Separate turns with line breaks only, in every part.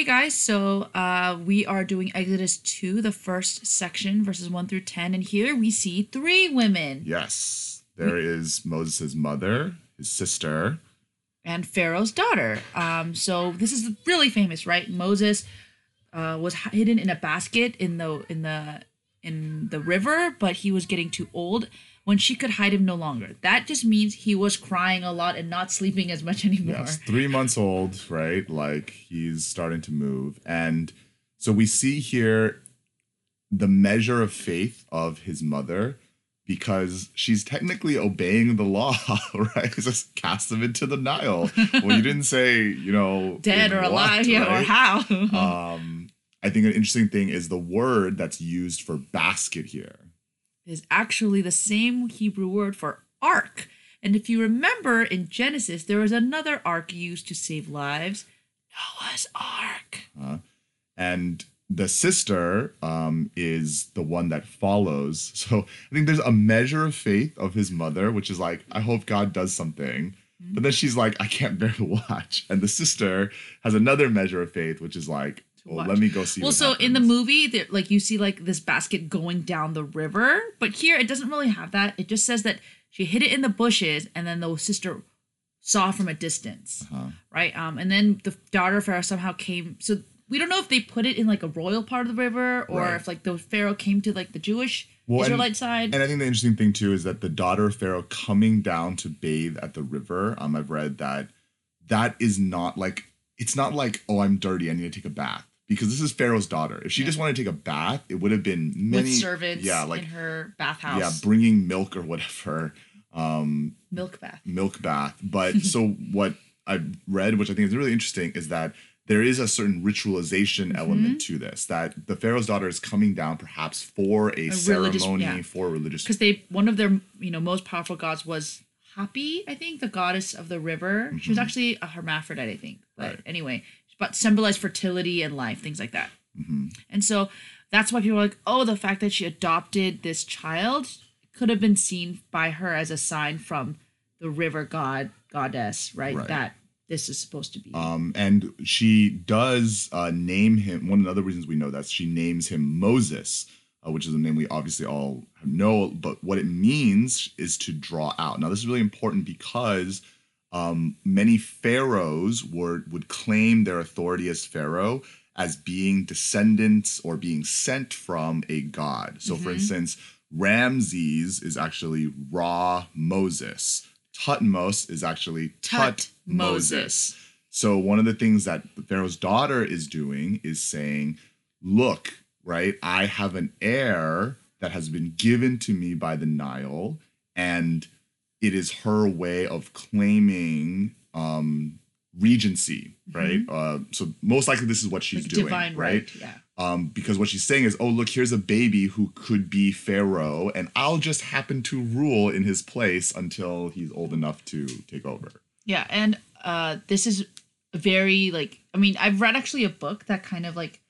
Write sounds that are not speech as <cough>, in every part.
Hey guys, so uh, we are doing Exodus 2, the first section, verses 1 through 10. And here we see three women
Yes. There is Moses' mother, his sister.
and Pharaoh's daughter. Um, so this is really famous, right? Moses uh, was hidden in a basket in the in the in the river, but he was getting too old when she could hide him no longer. That just means he was crying a lot and not sleeping as much <laughs> anymore.
Yes, three months old, right? Like he's starting to move. And so we see here the measure of faith of his mother because she's technically obeying the law, <laughs> right? Just cast him into the Nile. well, you didn't say, you know, <laughs>
Dead or
what,
alive, yeah, or how?
Um, I think an interesting thing is the word that's used for basket here.
Is actually the same Hebrew word for ark. And if you remember in Genesis, there was another ark used to save lives Noah's ark.
Uh, and the sister um, is the one that follows. <laughs> So I think there's a measure of faith of his mother, which is like, I hope God does something.
Mm-hmm.
But then she's like, I can't bear to <laughs> watch. And the sister has another measure of faith, which is like, well,
watch.
let me go see.
Well, so in the movie, there- like you see like this basket going down the river, but here it doesn't really have that. It just says that she hid it in the bushes, and then the sister saw from a distance,
Uh-huh.
right? Um, and then the daughter of Pharaoh somehow came. So we don't know if they put it in like a royal part of the river, or
Right.
if like the Pharaoh came to like the Jewish
Well, and-
Israelite side.
And I think the interesting thing too is that the daughter of Pharaoh coming down to bathe at the river. Um, I've read that that is not like it's not like oh I'm dirty I need to take a bath because this is Pharaoh's daughter. If she
Yeah.
just wanted to take a bath, it would have been many
with servants
Yeah, like
in her bathhouse.
yeah, bringing milk or whatever, um,
milk bath.
milk bath. But <laughs> so what I've read, which I think is really interesting, is that there is a certain ritualization
Mm-hmm.
element to this. That the Pharaoh's daughter is coming down, perhaps for a,
religious-
ceremony,
yeah.
for a religious
because they one of their you know most powerful gods was Hapi, I think, the goddess of the river. She was actually a hermaphrodite, I think. But
Mm-hmm. Right.
anyway, but symbolized fertility and life, things like that.
hmm
And so that's why people are like, oh, the fact that she adopted this child could have been seen by her as a sign from the river god goddess, right?
Right.
That this is supposed to be.
Um, and she does uh, name him. One of the other reasons we know that she names him Moses, uh, which is a name we obviously all know. But what it means is to draw out. Now, this is really important because um, many pharaohs were would claim their authority as pharaoh as being descendants or being sent from a god. So, for
Mhm.
instance, Ramses is actually Ra Moses. Thutmose is actually Tut, Moses. So one of the things that the Pharaoh's daughter is doing is saying, "Look, right? I have an heir that has been given to me by the Nile, and it is her way of claiming um, regency, right? Uh, so most likely this is what she's
like
doing, right?
right. Yeah.
um, because what she's saying is, oh, look, here's a baby who could be Pharaoh, and I'll just happen to rule in his place until he's old enough to take over.
Yeah, and uh this is very like I mean, I've read actually a book that kind of like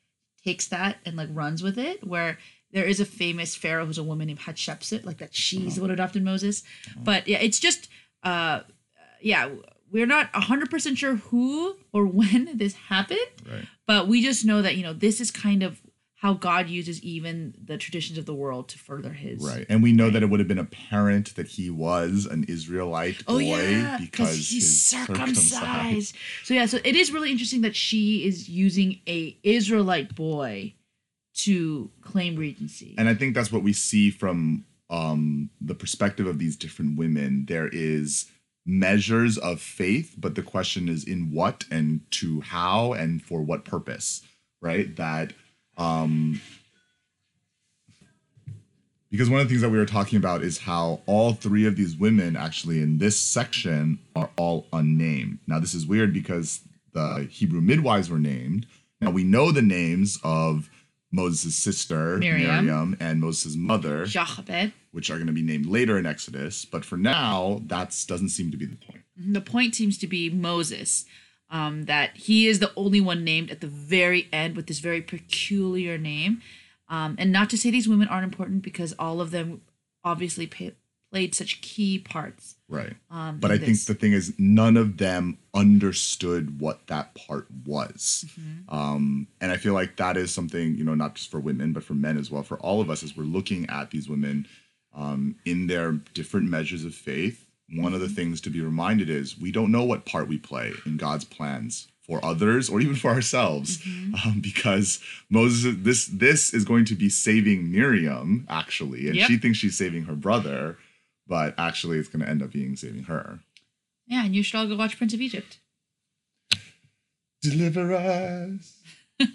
takes that and like runs with it where there is a famous pharaoh who's a woman named Hatshepsut, like that she's the one who adopted Moses. But yeah, it's just uh yeah, we're not 100% sure who or <laughs> when this happened,
Right.
but we just know that, you know, this is kind of how God uses even the traditions of the world to further his
Right. And we know that it would have been apparent that he was an Israelite
Oh
boy
yeah,
because
he's
he's
circumcised. So yeah, so it is really interesting that she is using a Israelite boy to claim regency.
And I think that's what we see from um, the perspective of these different women. There is measures of faith, but the question is in what and to how and for what purpose, right? That um, because one of the things that we were talking about is how all three of these women actually in this section are all unnamed. Now this is weird because the Hebrew midwives were named. Now we know the names of Moses' sister
Miriam.
Miriam, and Moses' mother,
Jochebed.
which are going to be named later in Exodus. But for now, that doesn't seem to be the point.
The point seems to be Moses, um, that he is the only one named at the very end with this very peculiar name. Um, and not to say these women aren't important because all of them obviously pay, played such key parts.
Right.
Um,
But I think the thing is, none of them understood what that part was.
Mm-hmm.
Um, and I feel like that is something, you know, not just for women, but for men as well, for all of us, as we're looking at these women um, in their different measures of faith. One of the things to be reminded is we don't know what part we play in God's plans for others or even for ourselves,
Mm-hmm.
um, because Moses, this this is going to be saving Miriam actually, and
Yep.
she thinks she's saving her brother, but actually it's going to end up being saving her.
yeah, and you should all go watch Prince of Egypt.
Deliver us. <laughs>